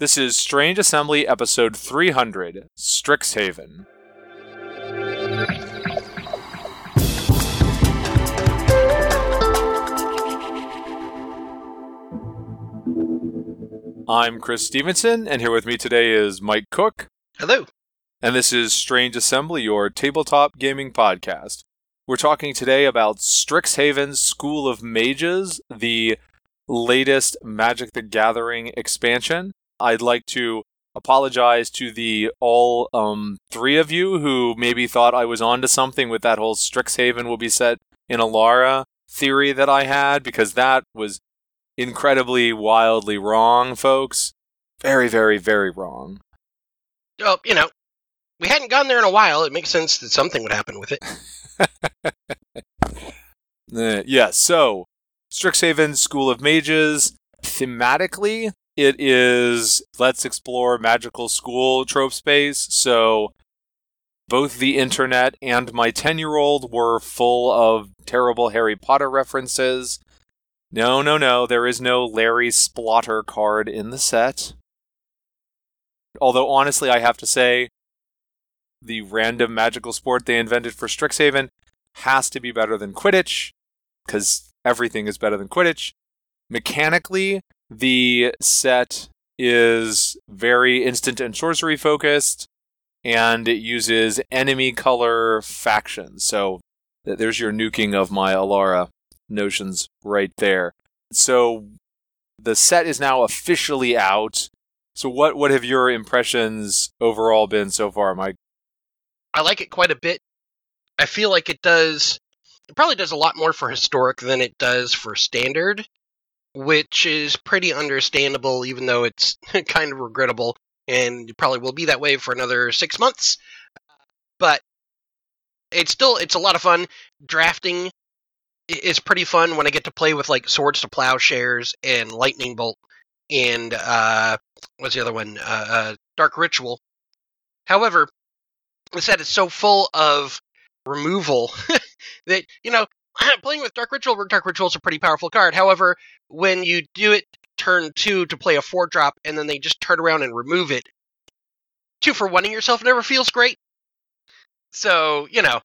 This is Strange Assembly episode 300 Strixhaven. I'm Chris Stevenson, and here with me today is Mike Cook. Hello. And this is Strange Assembly, your tabletop gaming podcast. We're talking today about Strixhaven School of Mages, the latest Magic the Gathering expansion. I'd like to apologize to the all um, three of you who maybe thought I was onto something with that whole Strixhaven will be set in Alara theory that I had, because that was incredibly wildly wrong, folks. Very, very, very wrong. Well, you know, we hadn't gone there in a while. It makes sense that something would happen with it. Uh, yeah, so Strixhaven School of Mages, thematically, it is let's explore magical school trope space. So both the internet and my 10 year old were full of terrible Harry Potter references. No, no, no, there is no Larry Splotter card in the set. Although, honestly, I have to say, the random magical sport they invented for Strixhaven has to be better than Quidditch, because everything is better than Quidditch. Mechanically, the set is very instant and sorcery focused, and it uses enemy color factions. So there's your nuking of my Alara notions right there. So the set is now officially out. So what what have your impressions overall been so far, Mike? I like it quite a bit. I feel like it does. It probably does a lot more for historic than it does for standard, which is pretty understandable, even though it's kind of regrettable, and probably will be that way for another six months. But it's still it's a lot of fun. Drafting is pretty fun when I get to play with like swords to plowshares and lightning bolt and uh, what's the other one? Uh, uh, Dark Ritual. However, the set is so full of removal that you know playing with Dark Ritual. Dark Ritual is a pretty powerful card. However, when you do it turn two to play a four drop and then they just turn around and remove it, two for oneing yourself never feels great. So you know,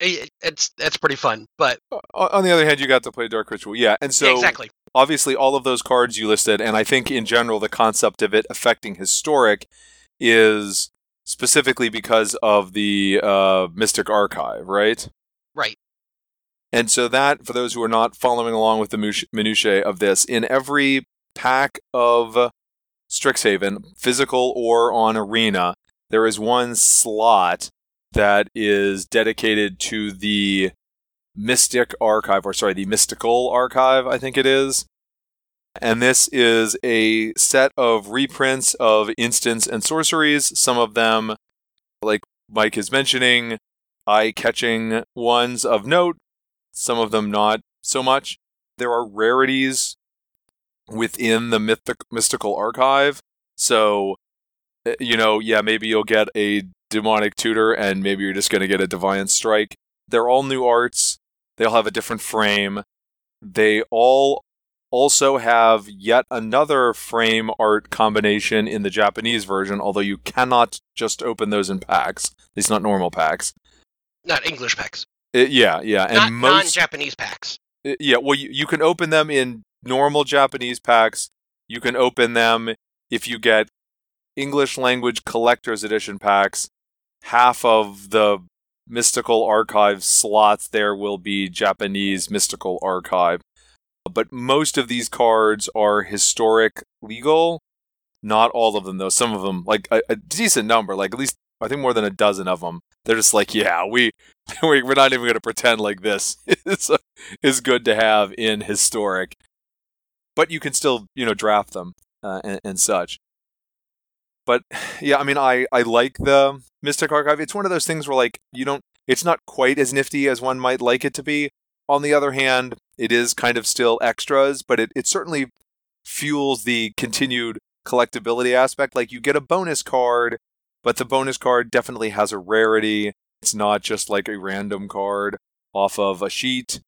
it, it's that's pretty fun. But on the other hand, you got to play Dark Ritual, yeah, and so yeah, exactly. Obviously, all of those cards you listed, and I think in general the concept of it affecting historic is specifically because of the uh, Mystic Archive? Right. And so that, for those who are not following along with the minutiae of this, in every pack of Strixhaven, physical or on Arena, there is one slot that is dedicated to the Mystic Archive, or sorry, the Mystical Archive, I think it is. And this is a set of reprints of instants and sorceries. Some of them, like Mike is mentioning, eye catching ones of note, some of them not so much. There are rarities within the mythic, mystical archive. So, eh, you know, yeah, maybe you'll get a demonic tutor and maybe you're just going to get a defiant strike. They're all new arts. They'll have a different frame. They all also have yet another frame art combination in the Japanese version, although you cannot just open those in packs. At least not normal packs. Not English packs. It, uh, yeah, yeah. And not most non-Japanese packs. It, uh, yeah, well, you, you can open them in normal Japanese packs. You can open them if you get English language collector's edition packs. Half of the mystical archive slots there will be Japanese mystical archive. But most of these cards are historic legal. Not all of them, though. Some of them, like a, a decent number, like at least I think more than a dozen of them. They're just like, yeah, we we're not even going to pretend like this is is good to have in historic. But you can still, you know, draft them uh, and, and such. But yeah, I mean, I I like the Mystic Archive. It's one of those things where like you don't. It's not quite as nifty as one might like it to be. On the other hand, it is kind of still extras, but it, it certainly fuels the continued collectability aspect. Like you get a bonus card, but the bonus card definitely has a rarity. It's not just like a random card off of a sheet.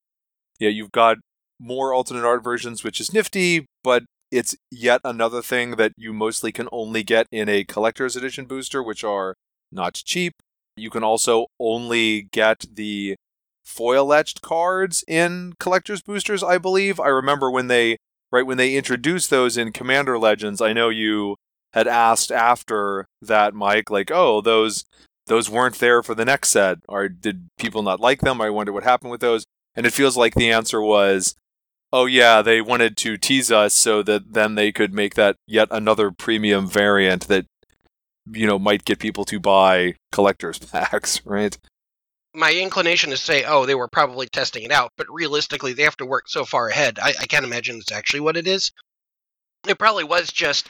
Yeah, you've got more alternate art versions, which is nifty, but it's yet another thing that you mostly can only get in a collector's edition booster, which are not cheap. You can also only get the foil etched cards in collector's boosters, I believe. I remember when they right when they introduced those in Commander Legends, I know you had asked after that, Mike, like, oh, those those weren't there for the next set, or did people not like them? I wonder what happened with those. And it feels like the answer was, oh yeah, they wanted to tease us so that then they could make that yet another premium variant that you know might get people to buy collectors packs, right? My inclination is to say, oh, they were probably testing it out, but realistically, they have to work so far ahead. I, I can't imagine it's actually what it is. It probably was just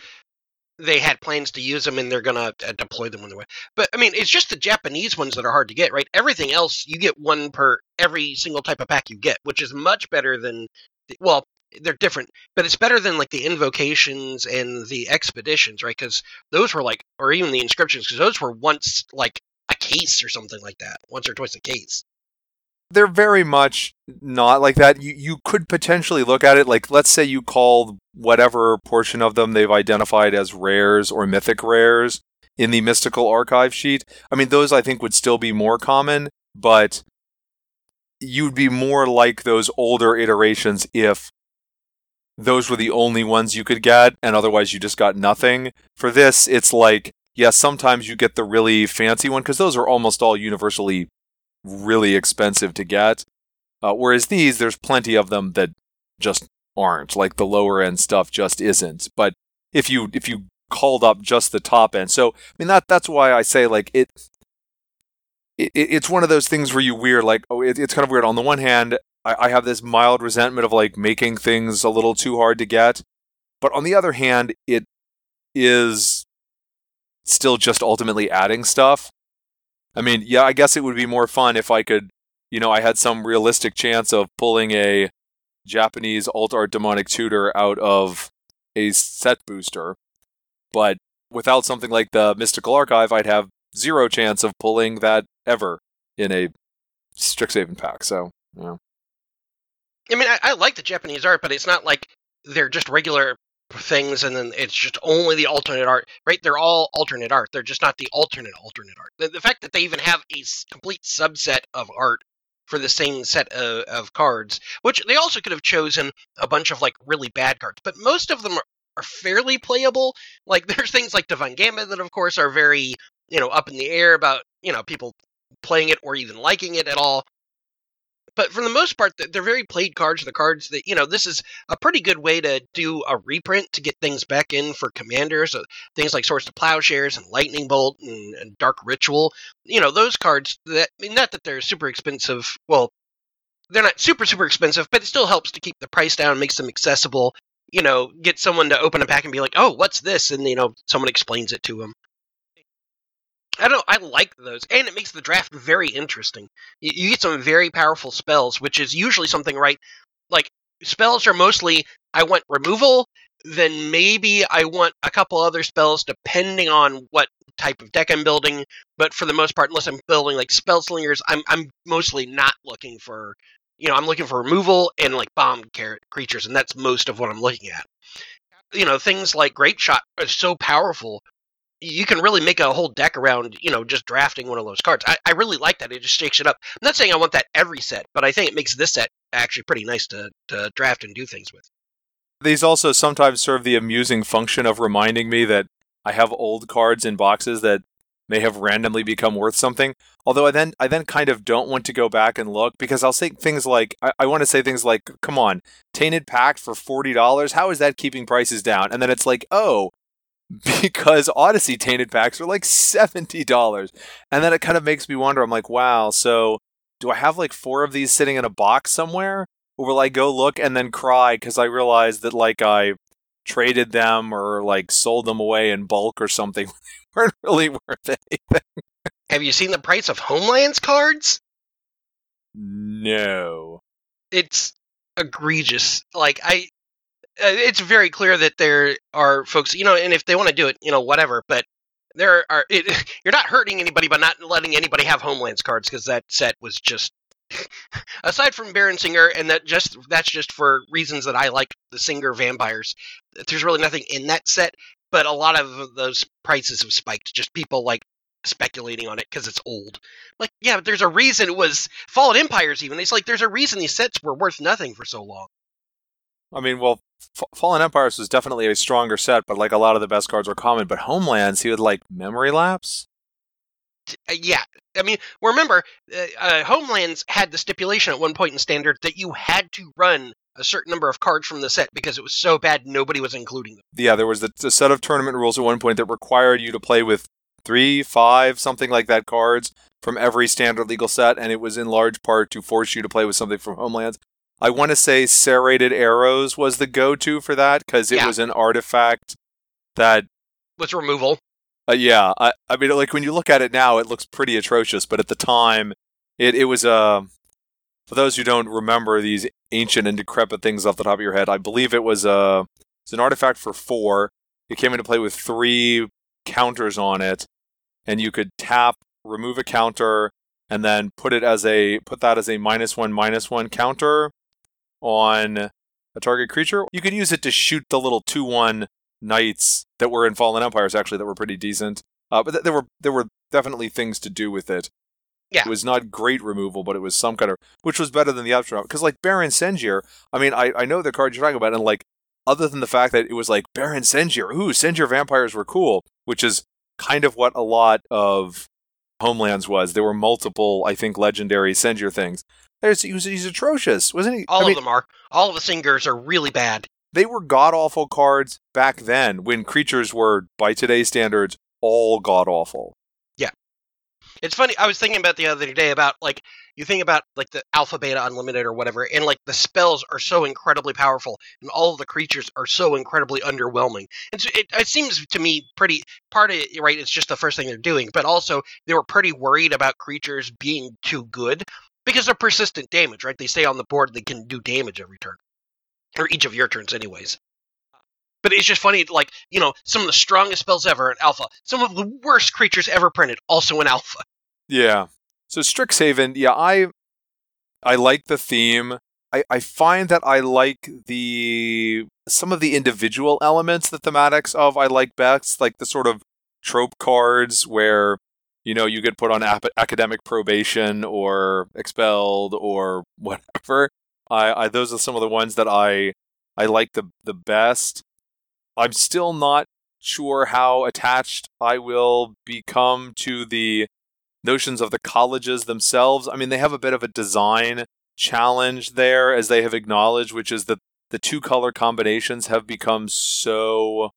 they had plans to use them and they're gonna uh, deploy them when they're. But I mean, it's just the Japanese ones that are hard to get, right? Everything else you get one per every single type of pack you get, which is much better than. Well, they're different, but it's better than like the invocations and the expeditions, right? Because those were like, or even the inscriptions, because those were once like a case or something like that, once or twice a case they're very much not like that. You you could potentially look at it like let's say you call whatever portion of them they've identified as rares or mythic rares in the mystical archive sheet. I mean those I think would still be more common, but you'd be more like those older iterations if those were the only ones you could get and otherwise you just got nothing. For this it's like yes, sometimes you get the really fancy one because those are almost all universally really expensive to get. Uh, whereas these, there's plenty of them that just aren't. Like the lower end stuff just isn't. But if you if you called up just the top end, so I mean that that's why I say like it. it it's one of those things where you weird like oh it, it's kind of weird. On the one hand, I, I have this mild resentment of like making things a little too hard to get, but on the other hand, it is still just ultimately adding stuff. I mean, yeah, I guess it would be more fun if I could, you know, I had some realistic chance of pulling a Japanese alt art demonic tutor out of a set booster. But without something like the Mystical Archive, I'd have zero chance of pulling that ever in a Strixhaven pack. So, yeah. I mean, I, I like the Japanese art, but it's not like they're just regular things and then it's just only the alternate art right? They're all alternate art. They're just not the alternate alternate art. The, the fact that they even have a complete subset of art for the same set of, of, cards which they also could have chosen a bunch of like really bad cards but most of them are, are fairly playable. Like there's things like divine gambit that of course are very you know up in the air about you know people playing it or even liking it at all but for the most part, they're very played cards. The cards that you know, this is a pretty good way to do a reprint to get things back in for commanders. So things like Swords to Plowshares and Lightning Bolt and, and Dark Ritual. You know, those cards that I mean, not that they're super expensive. Well, they're not super super expensive, but it still helps to keep the price down, makes them accessible. You know, get someone to open a pack and be like, "Oh, what's this?" and you know, someone explains it to them. I don't. I like those, and it makes the draft very interesting. You, you, get some very powerful spells, which is usually something right. Like spells are mostly I want removal, then maybe I want a couple other spells depending on what type of deck I'm building. But for the most part, unless I'm building like spell slingers, I'm I'm mostly not looking for. You know, I'm looking for removal and like bomb creatures, and that's most of what I'm looking at. You know, things like Grapeshot are so powerful you can really make a whole deck around, you know, just drafting one of those cards. I, I really like that. It just shakes it up. I'm not saying I want that every set, but I think it makes this set actually pretty nice to, to draft and do things with. These also sometimes serve the amusing function of reminding me that I have old cards in boxes that may have randomly become worth something. Although I then I then kind of don't want to go back and look because I'll say things like I, I want to say things like, "Come on, Tainted Pact for forty dollars. How is that keeping prices down?" And then it's like, "Oh, because Odyssey tainted pacts are like $70. And then it kind of makes me wonder I'm like, wow, so do I have like four of these sitting in a box somewhere? Or will I go look and then cry because I realize that like I traded them or like sold them away in bulk or something? they weren't really worth anything. Have you seen the price of Homelands cards? No. It's egregious. Like I Uh, it's very clear that there are folks, you know, and if they want to do it, you know, whatever. But there are, it, you're not hurting anybody by not letting anybody have Homelands cards because that set was just aside from Baron Sengir, and that just that's just for reasons that I like the Sengir vampires. There's really nothing in that set, but a lot of those prices have spiked. Just people like speculating on it because it's old. Like, yeah, but there's a reason it was Fallen Empires. Even it's like there's a reason these sets were worth nothing for so long. I mean, well, F- Fallen Empires was definitely a stronger set, but like a lot of the best cards were common. But Homelands, he would like Memory Lapse. Uh, yeah, I mean, remember, uh, uh, Homelands had the stipulation at one point in Standard that you had to run a certain number of cards from the set because it was so bad nobody was including them. Yeah, there was the, the set of tournament rules at one point that required you to play with three, five, something like that cards from every standard legal set, and it was in large part to force you to play with something from Homelands. I want to say serrated arrows was the go-to for that because it Yeah. was an artifact that Was removal. Uh, yeah, I, I mean, like when you look at it now, it looks pretty atrocious. But at the time, it it was Uh, for those who don't remember these ancient and decrepit things off the top of your head, I believe it was uh, it's an artifact for four. It came into play with three counters on it, and you could tap, remove a counter, and then put it as a put that as a minus one minus one counter on a target creature. You could use it to shoot the little two one knights that were in Fallen Empires actually that were pretty decent. Uh, but th- there were there were definitely things to do with it. Yeah. It was not great removal, but it was some kind of which was better than the upshot. Because like Baron Sengir, I mean, I, I know the card you're talking about, and like other than the fact that it was like Baron Sengir, ooh, Sengir vampires were cool, which is kind of what a lot of Homelands was. There were multiple, I think, legendary Sengir things. There's, he was, he's atrocious, wasn't he? All I of mean, them are. All of the Sengirs are really bad. they were god awful cards back then when creatures were, by today's standards, all god awful. Yeah, it's funny. I was thinking about the other day about like you think about like the alpha beta unlimited or whatever, and like the spells are so incredibly powerful, and all of the creatures are so incredibly underwhelming. And so it, it seems to me pretty part of it, right? It's just the first thing they're doing, but also they were pretty worried about creatures being too good because they're persistent damage, right? They stay on the board, they can do damage every turn, or each of your turns, anyways. But it's just funny, like, you know, some of the strongest spells ever in Alpha, some of the worst creatures ever printed, also in Alpha. Yeah. So Strixhaven, yeah, I I like the theme. I, I find that I like the some of the individual elements, the thematics of I like best, like the sort of trope cards where you know you get put on ap- academic probation or expelled or whatever. I, I those are some of the ones that I I like the the best. I'm still not sure how attached I will become to the notions of the colleges themselves. I mean, they have a bit of a design challenge there, as they have acknowledged, which is that the two color combinations have become so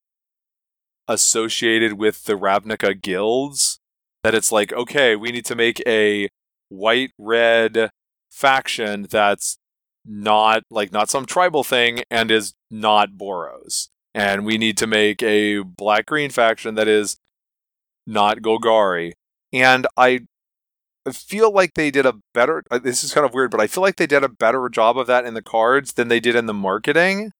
associated with the Ravnica guilds that it's like, okay, we need to make a white red faction that's not like not some tribal thing and is not Boros. And we need to make a black green faction that is not Golgari and I feel like they did a better. uh, This is kind of weird, but I feel like they did a better job of that in the cards than they did in the marketing,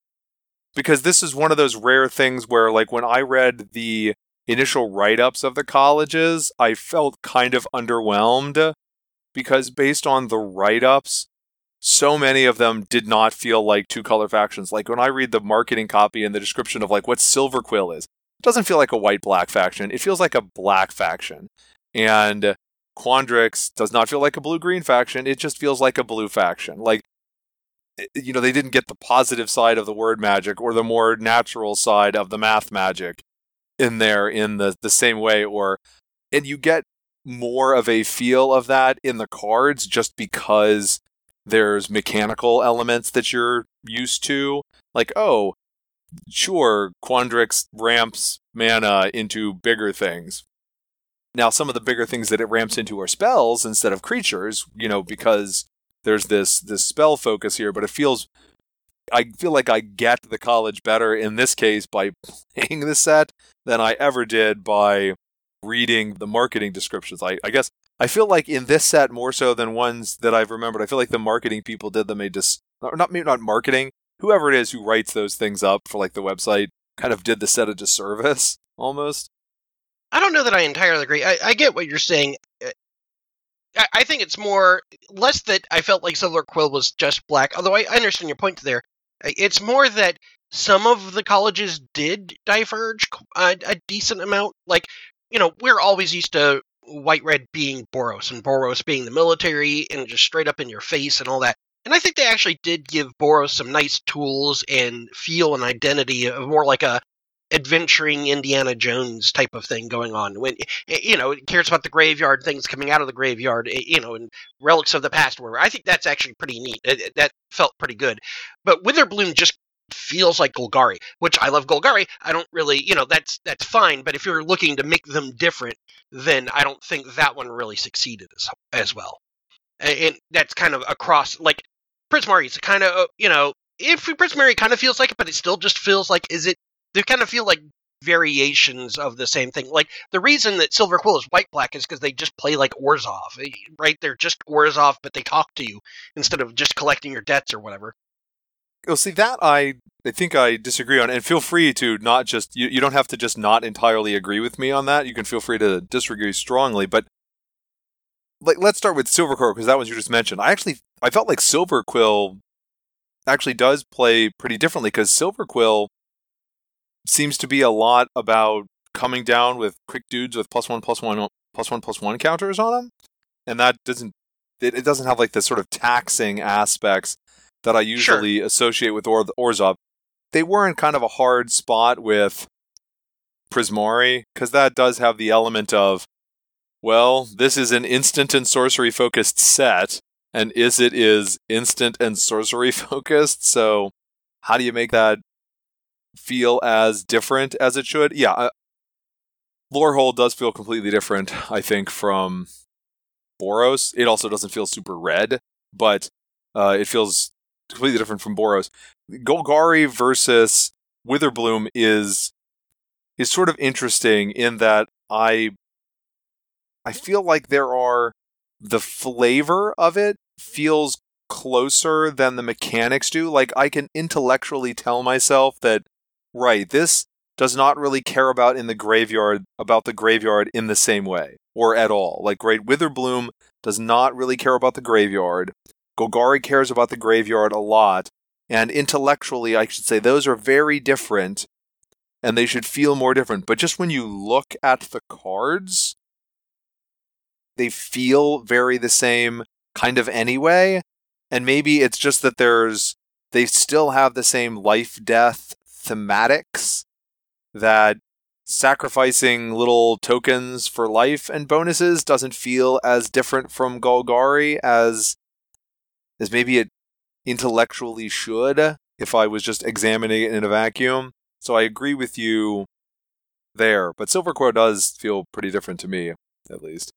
because this is one of those rare things where, like, when I read the initial write-ups of the colleges, I felt kind of underwhelmed because based on the write-ups. So many of them did not feel like two color factions. Like when I read the marketing copy and the description of like what Silver Quill is, it doesn't feel like a white black faction. It feels like a black faction and Quandrix does not feel like a blue green faction. It just feels like a blue faction. Like, eh, you know, they didn't get the positive side of the word magic or the more natural side of the math magic in there in the, the same way. Or, and you get more of a feel of that in the cards just because there's mechanical elements that you're used to. Like, oh, sure, Quandrix ramps mana into bigger things. Now, some of the bigger things that it ramps into are spells instead of creatures, you know, because there's this this spell focus here, but it feels I feel like I get the college better in this case by playing the set than I ever did by reading the marketing descriptions. I, I guess I feel like in this set more so than ones that I've remembered, I feel like the marketing people did them a dis not maybe not marketing, whoever it is who writes those things up for like the website kind of did the set a disservice almost. I don't know that I entirely agree. I, I get what you're saying. Uh, I, think it's more less that I felt like Silver Quill was just black. Although I understand your point there. It's more that some of the colleges did diverge a, a decent amount. Like you know, we're always used to white red being Boros and Boros being the military and just straight up in your face and all that. And I think they actually did give Boros some nice tools and feel and identity of more like a adventuring Indiana Jones type of thing going on. When eh, you know, it cares about the graveyard, things coming out of the graveyard, eh, you know, and relics of the past. Where I think that's actually pretty neat. Eh, that felt pretty good. But Witherbloom just feels like Golgari, which I love Golgari. I don't really, you know, that's that's fine. But if you're looking to make them different, then I don't think that one really succeeded as, as well. And that's kind of across, like Prismari is kind of, uh, you know, if Prismari kind of feels like it, but it still just feels like, is it? They kind of feel like variations of the same thing. Like the reason that Silver Quill is white black is because they just play like Orzhov, eh, right? They're just Orzhov, but they talk to you instead of just collecting your debts or whatever. Well, see that I I think I disagree on, and feel free to not just you, you don't have to just not entirely agree with me on that. You can feel free to disagree strongly, but like let's start with Silver Quill because that was you just mentioned. I actually I felt like Silver Quill actually does play pretty differently because Silver Quill seems to be a lot about coming down with quick dudes with plus one plus one plus one plus one counters on them, and that doesn't it, it doesn't have like the sort of taxing aspects that I usually sure. associate with or- Orzhov. They were in kind of a hard spot with Prismari because that does have the element of, well, this is an instant and sorcery focused set, and is it is instant and sorcery focused. So, how do you make that feel as different as it should? Yeah, uh, Lorehold does feel completely different, I think, from Boros. It also doesn't feel super red, but uh, it feels completely different from Boros. Golgari versus Witherbloom is is sort of interesting in that I I feel like there are the flavor of it feels closer than the mechanics do. Like I can intellectually tell myself that right, this does not really care about in the graveyard about the graveyard in the same way or at all. Like Great Witherbloom does not really care about the graveyard. Golgari cares about the graveyard a lot, and intellectually, I should say those are very different, and they should feel more different. But just when you look at the cards, they feel very the same kind of anyway. And maybe it's just that there's they still have the same life death thematics that sacrificing little tokens for life and bonuses doesn't feel as different from Golgari as as maybe it intellectually should if I was just examining it in a vacuum. So I agree with you there, but Silver Quill does feel pretty different to me, at least.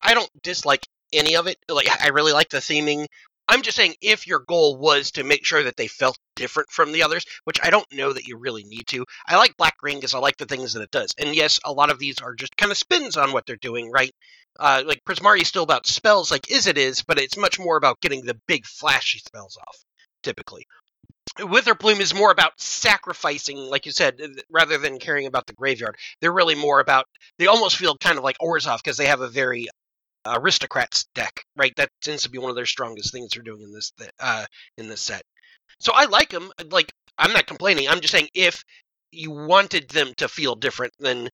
I don't dislike any of it. Like I really like the theming. I'm just saying if your goal was to make sure that they felt different from the others, which I don't know that you really need to. I like Black Ring because I like the things that it does. And yes, a lot of these are just kind of spins on what they're doing, right? Uh, like Prismari is still about spells like is it is, but it's much more about getting the big flashy spells off, typically. Witherbloom is more about sacrificing, like you said, rather than caring about the graveyard. They're really more about, they almost feel kind of like Orzhov because they have a very aristocrats deck, right? That tends to be one of their strongest things they're doing in this uh, in this set. So I like them. Like I'm not complaining. I'm just saying if you wanted them to feel different, then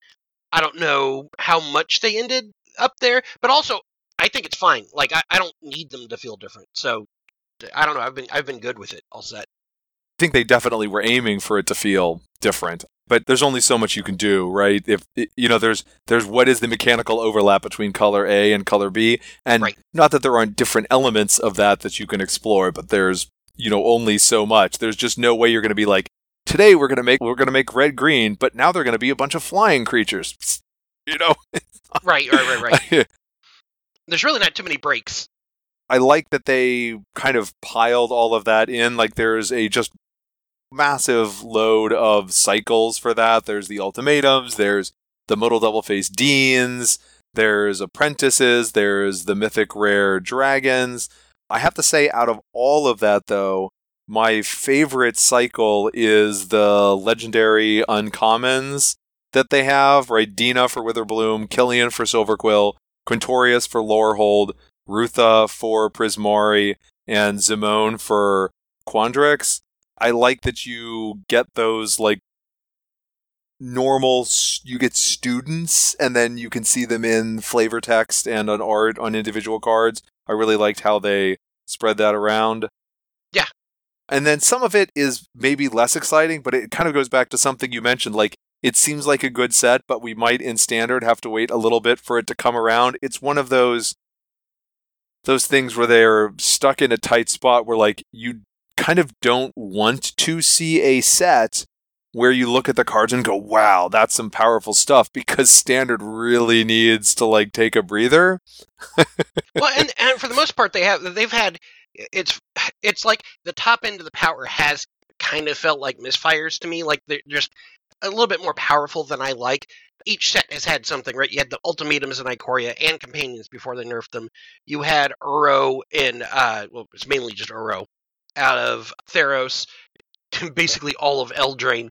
I don't know how much they ended up there, but also I think it's fine. Like I, I don't need them to feel different. So I don't know. I've been I've been good with it all set. I think they definitely were aiming for it to feel different. But there's only so much you can do, right? If you know, there's there's what is the mechanical overlap between color A and color B, and right. not that there aren't different elements of that that you can explore, but there's you know only so much. There's just no way you're going to be like, today we're going to make we're going to make red green, but now they're going to be a bunch of flying creatures. You know, right, right, right, right. There's really not too many breaks. I like that they kind of piled all of that in. Like there's a just massive load of cycles for that. There's the ultimatums, there's the modal double face deans, there's apprentices, there's the mythic rare dragons. I have to say, out of all of that, though, my favorite cycle is the legendary uncommons that they have, right? Dina for Witherbloom, Killian for Silverquill, Quintorius for Lorehold, Rutha for Prismari, and Zimone for Quandrix. I like that you get those like normal you get students and then you can see them in flavor text and on art on individual cards. I really liked how they spread that around. Yeah. And then some of it is maybe less exciting, but it kind of goes back to something you mentioned like it seems like a good set, but we might in standard have to wait a little bit for it to come around. It's one of those those things where they're stuck in a tight spot where like you kind of don't want to see a set where you look at the cards and go, "Wow, that's some powerful stuff," because standard really needs to like take a breather. well, and and for the most part, they have they've had it's it's like the top end of the power has kind of felt like misfires to me. Like they're just a little bit more powerful than I like. Each set has had something, right? You had the ultimatums in Ikoria and companions before they nerfed them. You had Uro in, uh, well, it's mainly just Uro out of Theros, basically all of Eldraine.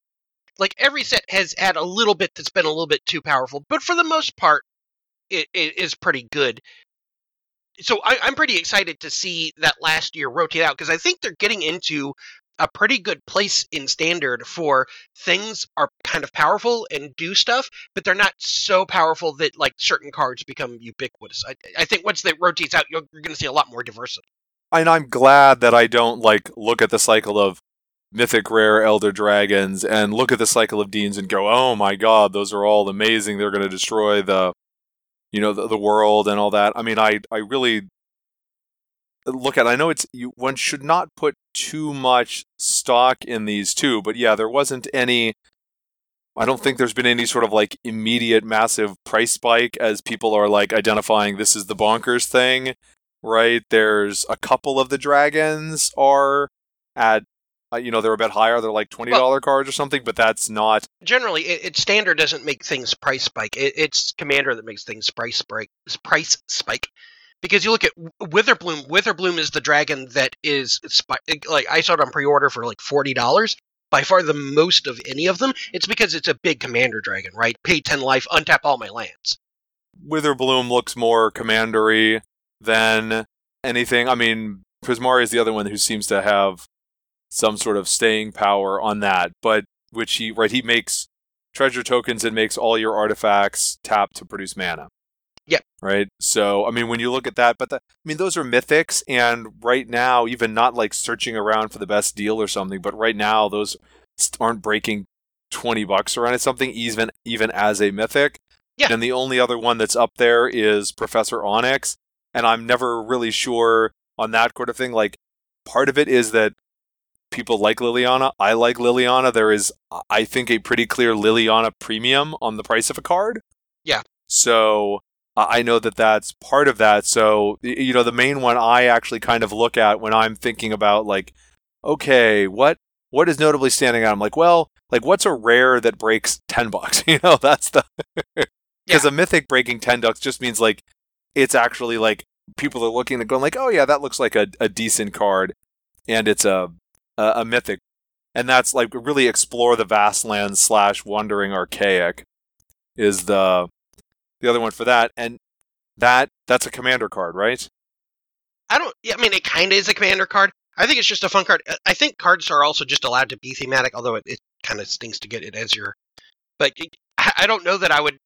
Like every set has had a little bit that's been a little bit too powerful, but for the most part, it, it is pretty good. So I, I'm pretty excited to see that last year rotate out because I think they're getting into a pretty good place in standard for things are kind of powerful and do stuff, but they're not so powerful that like certain cards become ubiquitous. I, I think once that rotates out, you're, you're going to see a lot more diversity. And I'm glad that I don't like look at the cycle of mythic rare elder dragons and look at the cycle of deans and go, oh my god, those are all amazing. They're going to destroy the, you know, the, the world and all that. I mean, I I really look at. I know it's you. One should not put too much stock in these two, but yeah, there wasn't any. I don't think there's been any sort of like immediate massive price spike as people are like identifying this is the bonkers thing, right? There's a couple of the dragons are at uh, you know they're a bit higher they're like $20 well, cards or something but that's not generally it, it standard doesn't make things price spike it, it's commander that makes things price spike price spike because you look at Witherbloom. Witherbloom is the dragon that is like I saw it on pre-order for like forty dollars. By far the most of any of them. It's because it's a big commander dragon, right? Pay ten life, untap all my lands. Witherbloom looks more commandery than anything. I mean, Prismari is the other one who seems to have some sort of staying power on that, but which he right he makes treasure tokens and makes all your artifacts tap to produce mana. Yep. Right. So, I mean, when you look at that, but the, I mean, those are mythics, and right now, even not like searching around for the best deal or something, but right now, those aren't breaking twenty bucks around it something, even even as a mythic. Yeah. And the only other one that's up there is Professor Onyx, and I'm never really sure on that sort of thing. Like, part of it is that people like Liliana. I like Liliana. There is, I think, a pretty clear Liliana premium on the price of a card. Yeah. So I know that that's part of that. So, you know, the main one I actually kind of look at when I'm thinking about like, okay, what what is notably standing out? I'm like, well, like what's a rare that breaks ten bucks? You know, that's the because yeah. a mythic breaking ten bucks just means like it's actually like people are looking and going like, oh yeah, that looks like a, a decent card, and it's a, a a mythic, and that's like really explore the Vastlands slash wandering archaic is the the other one for that, and that that's a commander card, right? I don't. Yeah, I mean, it kind of is a commander card. I think it's just a fun card. Uh, I think cards are also just allowed to be thematic, although it, it kind of stinks to get it as your. But it, I don't know that I would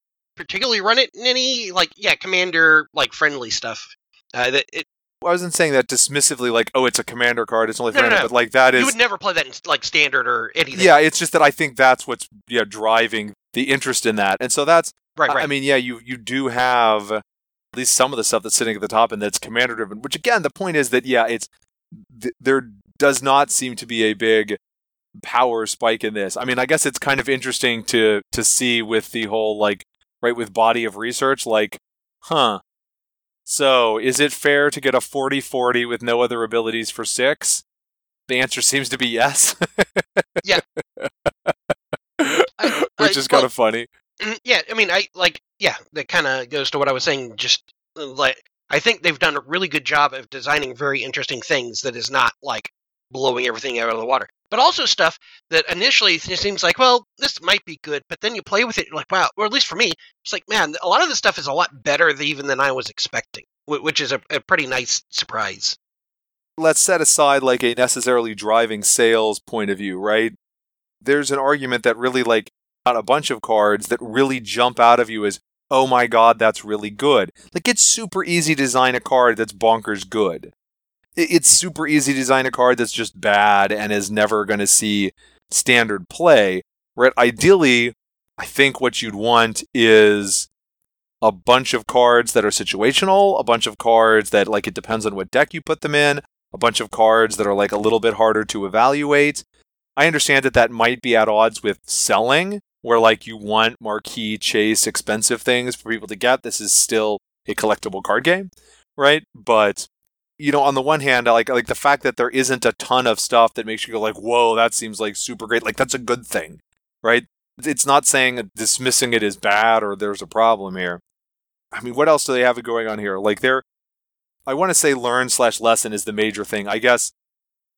particularly run it in any like yeah commander like friendly stuff. Uh, that it, I wasn't saying that dismissively, like, oh, it's a commander card, it's only for no, no, no. but like that is. You would never play that in like standard or anything. Yeah, it's just that I think that's what's yeah driving the interest in that, and so that's Right, right. I mean, yeah, you you do have at least some of the stuff that's sitting at the top and that's commander driven. Which again, the point is that yeah, it's th- there does not seem to be a big power spike in this. I mean, I guess it's kind of interesting to to see with the whole like right with body of research like huh. So, is it fair to get a 40-40 with no other abilities for 6? The answer seems to be yes. yeah. I, Which is kind of funny. Mm, yeah, I mean, I like, yeah, that kind of goes to what I was saying. Just uh, like, I think they've done a really good job of designing very interesting things that is not like blowing everything out of the water. But also stuff that initially seems like, well, this might be good, but then you play with it, you're like, wow, or at least for me, it's like, man, a lot of this stuff is a lot better even than I was expecting, which is a, a pretty nice surprise. Let's set aside like a necessarily driving sales point of view, right? There's an argument that really like got a bunch of cards that really jump out of you as, oh my god, that's really good. Like it's super easy to design a card that's bonkers good it's super easy to design a card that's just bad and is never going to see standard play. Right? Ideally, I think what you'd want is a bunch of cards that are situational, a bunch of cards that like it depends on what deck you put them in, a bunch of cards that are like a little bit harder to evaluate. I understand that that might be at odds with selling, where like you want marquee, chase, expensive things for people to get. This is still a collectible card game, right? But you know, on the one hand, I like like the fact that there isn't a ton of stuff that makes you go like, "Whoa, that seems like super great." Like that's a good thing, right? It's not saying dismissing it is bad or there's a problem here. I mean, what else do they have going on here? Like they're, I want to say learn slash lesson is the major thing. I guess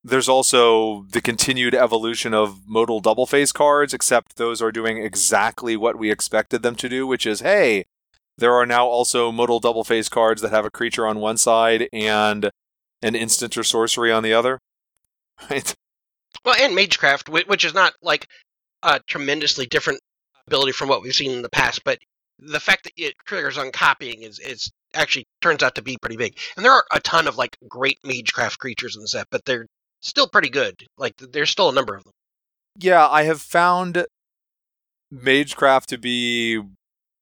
there's also the continued evolution of modal double face cards, except those are doing exactly what we expected them to do, which is, hey, there are now also modal double face cards that have a creature on one side and an instant or sorcery on the other. Right. Well, and Magecraft, which is not like a tremendously different ability from what we've seen in the past, but the fact that it triggers on copying is is actually turns out to be pretty big. And there are a ton of like great Magecraft creatures in the set, but they're still pretty good. Like there's still a number of them. Yeah, I have found Magecraft to be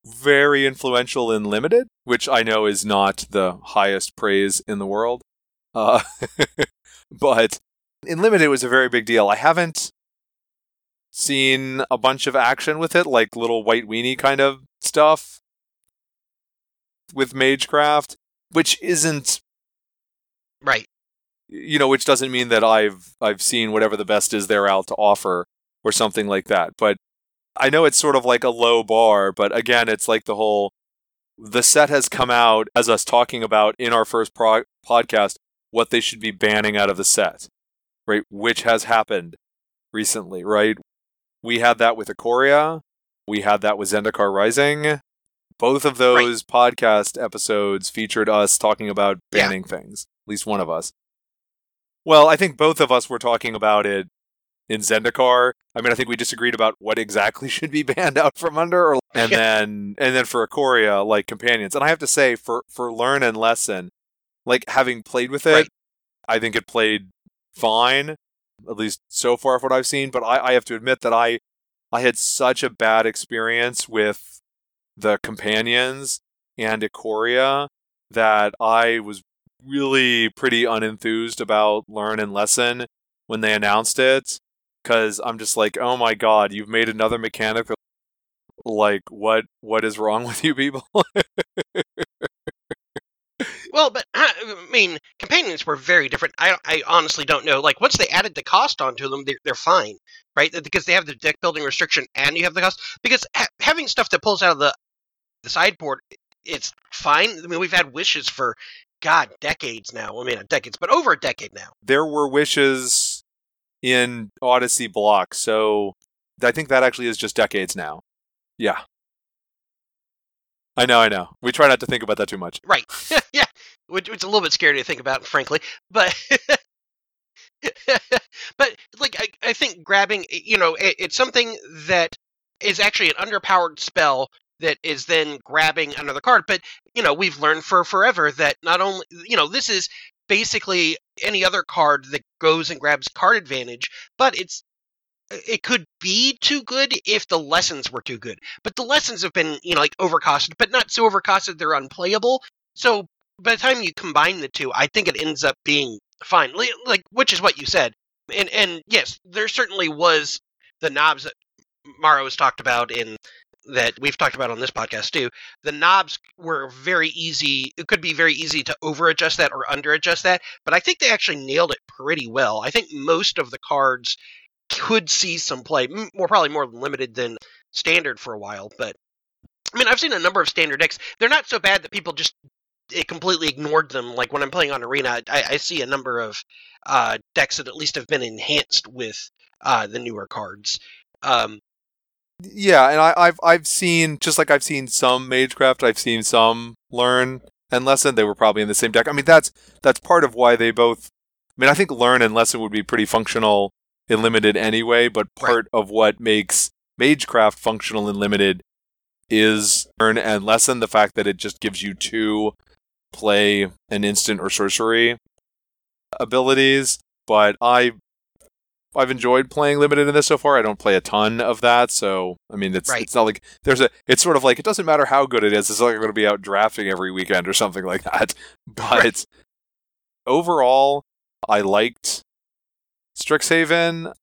very influential in limited, which I know is not the highest praise in the world. Uh, but in limited, it was a very big deal. I haven't seen a bunch of action with it, like little white weenie kind of stuff with Magecraft, which isn't right. You know, which doesn't mean that I've I've seen whatever the best is there out to offer or something like that. But I know it's sort of like a low bar, but again, it's like the whole the set has come out as us talking about in our first pro- podcast what they should be banning out of the set, right? Which has happened recently, right? We had that with Ikoria. We had that with Zendikar Rising. Both of those right. podcast episodes featured us talking about banning yeah. things, at least one of us. Well, I think both of us were talking about it in Zendikar. I mean, I think we disagreed about what exactly should be banned out from under, or, and then and then for Ikoria, like companions. And I have to say, for for learn and lesson, like having played with it, right. I think it played fine, at least so far of what I've seen. But I, I have to admit that I I had such a bad experience with the companions and Ikoria that I was really pretty unenthused about learn and lesson when they announced it because I'm just like, oh my god, you've made another mechanic. Like, what what is wrong with you people? well, but uh, I mean, companions were very different. I I honestly don't know. Like, once they added the cost onto them, they're, they're fine, right? Because they have the deck building restriction and you have the cost. Because ha- having stuff that pulls out of the the sideboard, it's fine. I mean, we've had wishes for God decades now. I mean, not decades, but over a decade now. There were wishes in Odyssey block. So I think that actually is just decades now. Yeah. I know, I know. We try not to think about that too much. Right. yeah. Which, it's a little bit scary to think about, frankly. But but like I, I think grabbing you know it, it's something that is actually an underpowered spell that is then grabbing another card but you know we've learned for forever that not only you know this is basically any other card that goes and grabs card advantage, but it's uh, it could be too good if the lessons were too good. But the lessons have been, you know, like overcosted, but not so overcosted they're unplayable. So by the time you combine the two, I think it ends up being fine. Like which is what you said. And and yes, there certainly was the knobs that Maro has talked about in that we've talked about on this podcast too. The knobs were very easy. It could be very easy to over adjust that or under adjust that, but I think they actually nailed it pretty well. I think most of the cards could see some play, more probably more limited than standard for a while, but I mean, I've seen a number of standard decks. They're not so bad that people just it completely ignored them. Like when I'm playing on Arena, I, I see a number of uh, decks that at least have been enhanced with uh, the newer cards. Um, yeah, and I, I've I've seen just like I've seen some Magecraft, I've seen some Learn and Lesson. They were probably in the same deck. I mean, that's that's part of why they both. I mean, I think Learn and Lesson would be pretty functional in limited anyway. But part right. of what makes Magecraft functional in limited is Learn and Lesson. The fact that it just gives you two play an instant or sorcery abilities. But I I've enjoyed playing limited in this so far. I don't play a ton of that, so I mean, it's right. it's not like there's a. It's sort of like it doesn't matter how good it is. It's like I'm going to be out drafting every weekend or something like that. But right. overall, I liked Strixhaven.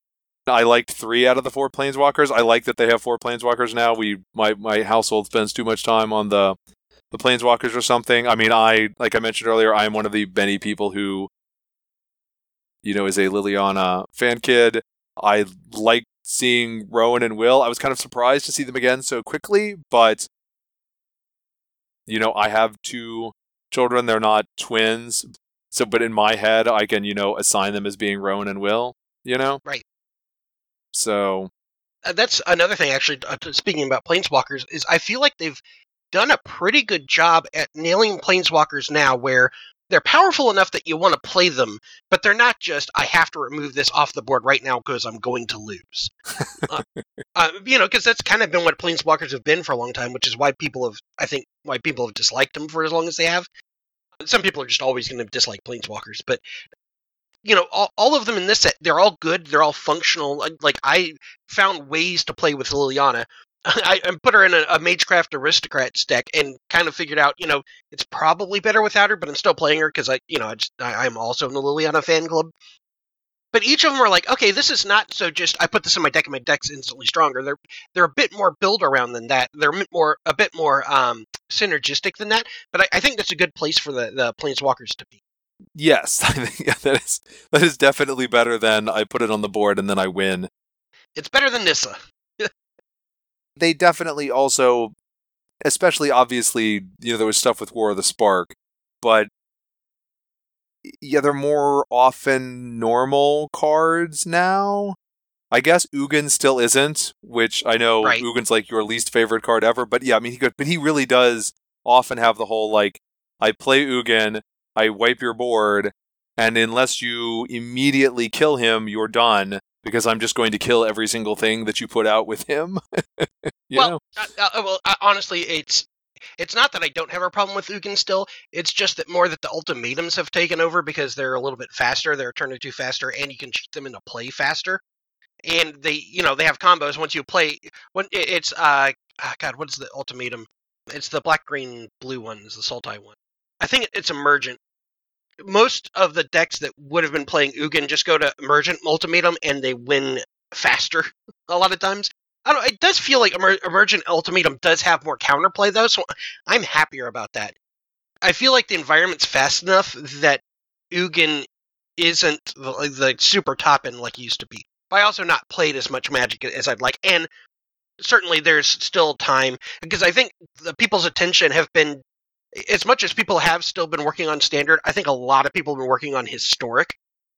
I liked three out of the four planeswalkers. I like that they have four planeswalkers now. We my my household spends too much time on the the planeswalkers or something. I mean, I like I mentioned earlier, I am one of the many people who you know, is a Liliana fan kid. I like seeing Rowan and Will. I was kind of surprised to see them again so quickly, but you know, I have two children. They're not twins. So, but in my head, I can, you know, assign them as being Rowan and Will, you know? Right. So. Uh, that's another thing, actually, uh, speaking about Planeswalkers, is I feel like they've done a pretty good job at nailing Planeswalkers now where they're powerful enough that you want to play them, but they're not just I have to remove this off the board right now because I'm going to lose. uh, uh, you know, because that's kind of been what planeswalkers have been for a long time, which is why people have I think why people have disliked them for as long as they have. Some people are just always going to dislike planeswalkers, but you know, all, all of them in this set, they're all good. They're all functional. Like I found ways to play with Liliana I, I put her in a, a Magecraft Aristocrats deck and kind of figured out, you know, it's probably better without her, but I'm still playing her because I, you know, I just, I, I'm also in the Liliana fan club. But each of them are like, okay, this is not so just I put this in my deck and my deck's instantly stronger. They're they're a bit more build around than that. They're a bit more a bit more um, synergistic than that. But I, I think that's a good place for the the planeswalkers to be. Yes, I think yeah, that is that is definitely better than I put it on the board and then I win. It's better than Nissa they definitely also, especially obviously, you know, there was stuff with War of the Spark, but yeah, they're more often normal cards now. I guess Ugin still isn't, which I know right. Ugin's like your least favorite card ever. But yeah, I mean, he could, but he really does often have the whole like, I play Ugin, I wipe your board, and unless you immediately kill him, you're done because I'm just going to kill every single thing that you put out with him. well, uh, uh, well, uh, honestly, it's it's not that I don't have a problem with Ugin still. It's just that more that the ultimatums have taken over because they're a little bit faster. They're turning two faster, and you can cheat them into play faster. And they, you know, they have combos. Once you play, when it's uh, oh God, what's the ultimatum? It's the black, green, blue one. Is the Sultai one? I think it's emergent most of the decks that would have been playing Ugin just go to Emergent Ultimatum and they win faster a lot of times. I don't. It does feel like Emer- Emergent Ultimatum does have more counterplay though, so I'm happier about that. I feel like the environment's fast enough that Ugin isn't the, the super top end like it used to be. But I also not played as much Magic as I'd like, and certainly there's still time because I think the people's attention have been as much as people have still been working on standard, I think a lot of people have been working on historic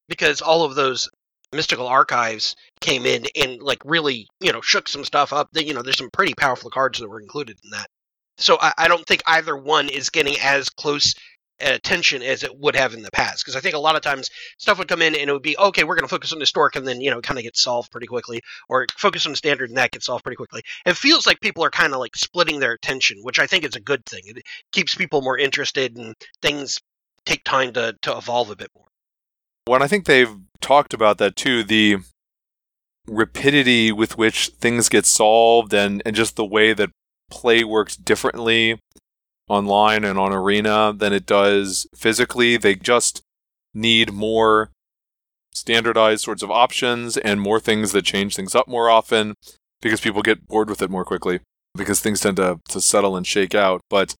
because all of those mystical archives came in and like really, you know, shook some stuff up. That you know, there's some pretty powerful cards that were included in that. So I, I don't think either one is getting as close attention as it would have in the past. Because I think a lot of times stuff would come in and it would be, okay, we're going to focus on historic and then, you know, kind of get solved pretty quickly, or focus on standard and that gets solved pretty quickly. It feels like people are kind of like splitting their attention, which I think is a good thing. It keeps people more interested and things take time to, to evolve a bit more. Well, I think they've talked about that too. The rapidity with which things get solved and, and just the way that play works differently online and on Arena than it does physically. They just need more standardized sorts of options and more things that change things up more often because people get bored with it more quickly because things tend to, to settle and shake out. But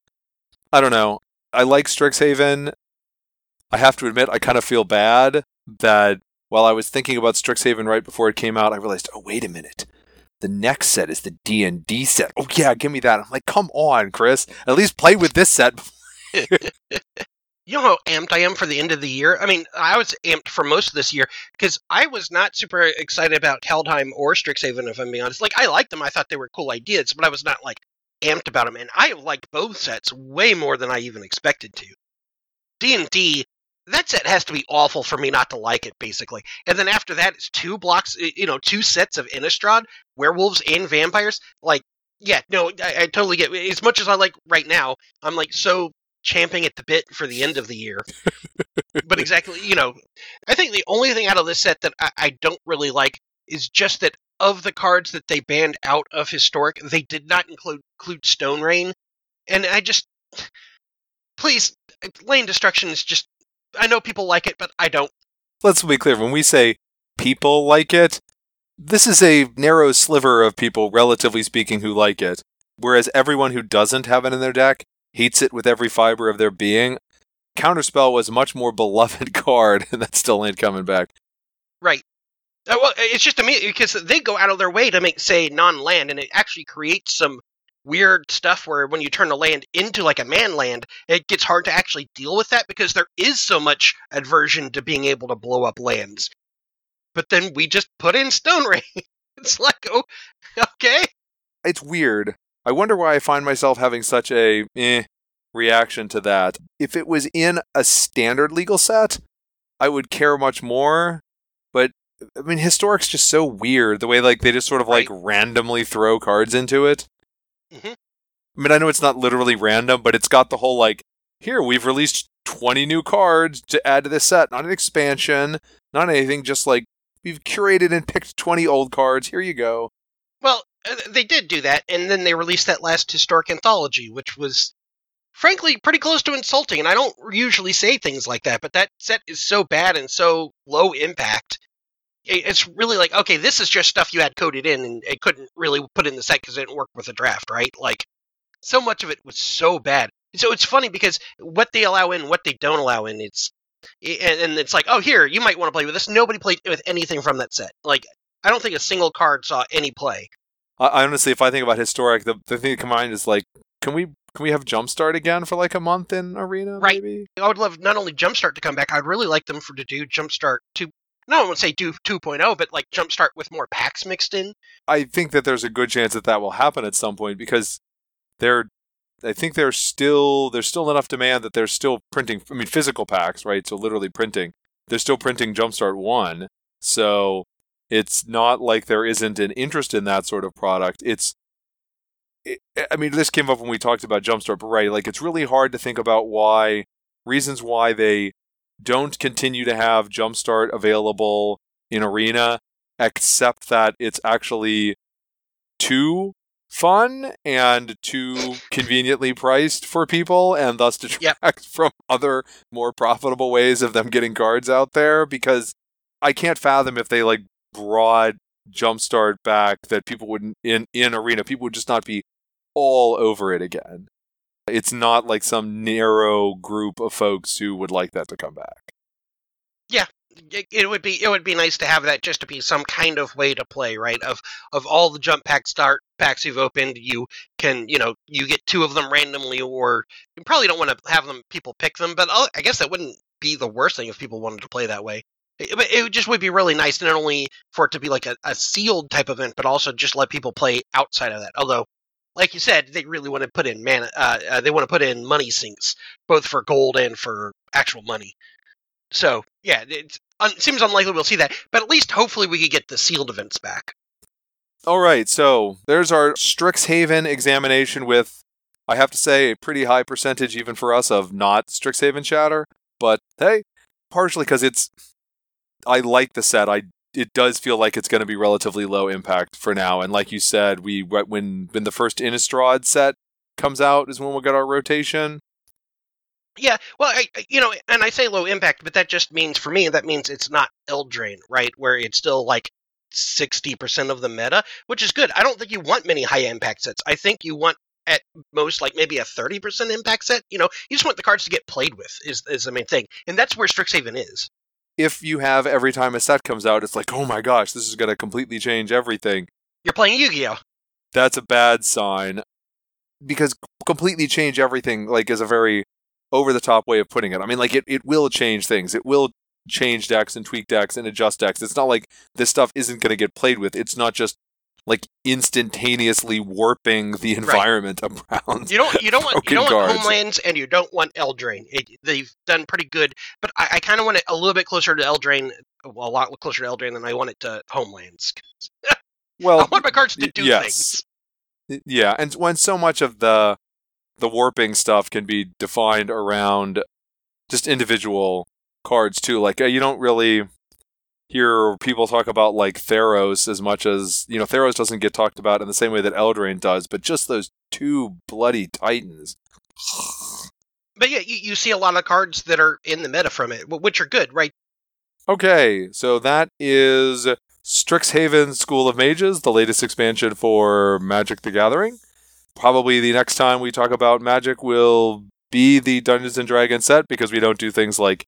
I don't know. I like Strixhaven. I have to admit, I kind of feel bad that while I was thinking about Strixhaven right before it came out, I realized, oh, wait a minute the next set is the D and D set. Oh yeah, give me that. I'm like, come on, Chris. At least play with this set you know how amped I am for the end of the year? I mean, I was amped for most of this year because I was not super excited about Kaldheim or Strixhaven, if I'm being honest. Like, I liked them. I thought they were cool ideas, but I was not, like, amped about them. And I liked both sets way more than I even expected to. D&D, that set has to be awful for me not to like it, basically. And then after that, it's two blocks, you know, two sets of Innistrad, werewolves and vampires. Like, yeah, no, I, I totally get. As much as I like right now, I'm like so champing at the bit for the end of the year. but exactly, you know, I think the only thing out of this set that I, I don't really like is just that of the cards that they banned out of historic, they did not include include Stone Rain, and I just please, land destruction is just. I know people like it, but I don't. Let's be clear. When we say people like it, this is a narrow sliver of people, relatively speaking, who like it. Whereas everyone who doesn't have it in their deck hates it with every fiber of their being. Counterspell was a much more beloved card, and that still ain't coming back. Right. Uh, well, it's just me because they go out of their way to make, say, non-land, and it actually creates some weird stuff where when you turn a land into like a man land, it gets hard to actually deal with that because there is so much aversion to being able to blow up lands. But then we just put in Stone Rain. it's like, oh, okay. It's weird. I wonder why I find myself having such a eh reaction to that. If it was in a standard legal set, I would care much more. But I mean, historic's just so weird. The way like they just sort of like Right. randomly throw cards into it. Mhm. I mean, I know it's not literally random, but it's got the whole like, here we've released twenty new cards to add to this set. Not an expansion, not anything. Just like we've curated and picked twenty old cards. Here you go. Well, uh, they did do that, and then they released that last historic anthology, which was, frankly, pretty close to insulting. And I don't usually say things like that, but that set is so bad and so low impact. It's really like, okay, this is just stuff you had coded in, and it couldn't really put in the set because it didn't work with the draft, right? Like, so much of it was so bad. So it's funny because what they allow in, what they don't allow in, it's and it's like, oh, here you might want to play with this. Nobody played with anything from that set. Like, I don't think a single card saw any play. I, honestly, if I think about historic, the, the thing to mind is like, can we can we have Jumpstart again for like a month in Arena? Right. Maybe. I would love not only Jumpstart to come back. I'd really like them for to do Jumpstart two. No, I wouldn't say do 2.0, but like Jumpstart with more packs mixed in. I think that there's a good chance that that will happen at some point because they're. I think there's still there's still enough demand that they're still printing. I mean, physical packs, right? So literally printing. They're still printing Jumpstart one. So it's not like there isn't an interest in that sort of product. It's. It, I mean, this came up when we talked about Jumpstart, but right, like it's really hard to think about why reasons why they don't continue to have Jumpstart available in Arena, except that it's actually too fun and too conveniently priced for people, and thus detract from other more profitable ways of them getting cards out there. Because I can't fathom if they like brought Jumpstart back that people wouldn't in in Arena, people would just not be all over it again. It's not like some narrow group of folks who would like that to come back. Yeah, it would be it would be nice to have that just to be some kind of way to play, right? Of of all the jump pack start packs you've opened, you can you know you get two of them randomly, or you probably don't want to have them people pick them, but I'll, I guess that wouldn't be the worst thing if people wanted to play that way. It, but it just would be really nice not only for it to be like a, a sealed type event, but also just let people play outside of that. Although, like you said, they really want to put in man, uh, uh, they want to put in money sinks both for gold and for actual money. So yeah, it's, un- it seems unlikely we'll see that, but at least hopefully we could get the sealed events back. All right, so there's our Strixhaven examination with, I have to say, a pretty high percentage even for us of not Strixhaven chatter. But hey, partially because it's, I like the set. I it does feel like it's going to be relatively low impact for now. And like you said, we when when the first Innistrad set comes out is when we'll get our rotation. Yeah, well, I, you know, and I say low impact, but that just means for me that means it's not Eldraine, right? Where it's still like sixty percent of the meta, which is good. I don't think you want many high impact sets. I think you want at most like maybe a thirty percent impact set. You know, you just want the cards to get played with is is the main thing, and that's where Strixhaven is. If you have every time a set comes out, it's like, oh my gosh, this is going to completely change everything. You're playing Yu-Gi-Oh. that's a bad sign because completely change everything like is a very over the top way of putting it. I mean, like it, it will change things. It will change decks and tweak decks and adjust decks. It's not like this stuff isn't going to get played with. It's not just like instantaneously warping the environment right. around. You don't you don't want you don't want homelands and you don't want Eldraine. It, they've done pretty good, but I, I kind of want it a little bit closer to Eldraine, well, a lot closer to Eldraine than I want it to homelands. well, I want my cards to do yes. things. Yeah, and when so much of the the warping stuff can be defined around just individual cards too. Like uh, you don't really hear people talk about like Theros as much as you know Theros doesn't get talked about in the same way that Eldraine does, but just those two bloody titans. but yeah, you, you see a lot of cards that are in the meta from it, which are good, right? Okay, so that is Strixhaven School of Mages, the latest expansion for Magic the Gathering. Probably the next time we talk about Magic will be the Dungeons and Dragons set because we don't do things like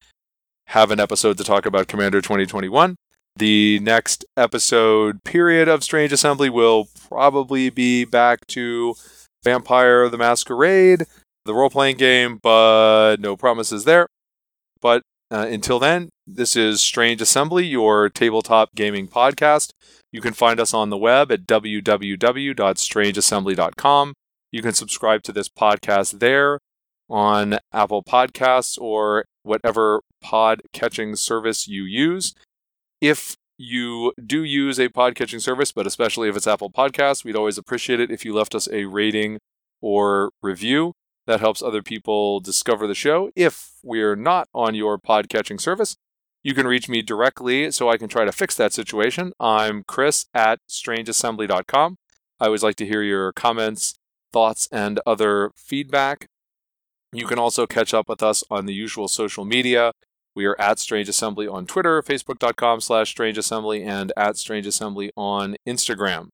have an episode to talk about Commander 2021. The next episode period of Strange Assembly will probably be back to Vampire the Masquerade, the role playing game, but no promises there. But uh, until then, this is Strange Assembly, your tabletop gaming podcast. You can find us on the web at www.strangeassembly.com. You can subscribe to this podcast there on Apple Podcasts or whatever pod catching service you use. If you do use a pod catching service, but especially if it's Apple Podcasts, we'd always appreciate it if you left us a rating or review. That helps other people discover the show. If we're not on your pod catching service, you can reach me directly so I can try to fix that situation. I'm Chris at strangeassembly.com. I always like to hear your comments, thoughts, and other feedback. You can also catch up with us on the usual social media. We are at Strange Assembly on Twitter, facebook.com slash Strange Assembly, and at Strange Assembly on Instagram.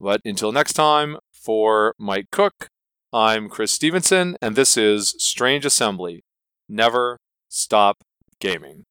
But until next time, for Mike Cook, I'm Chris Stevenson, and this is Strange Assembly. Never stop gaming.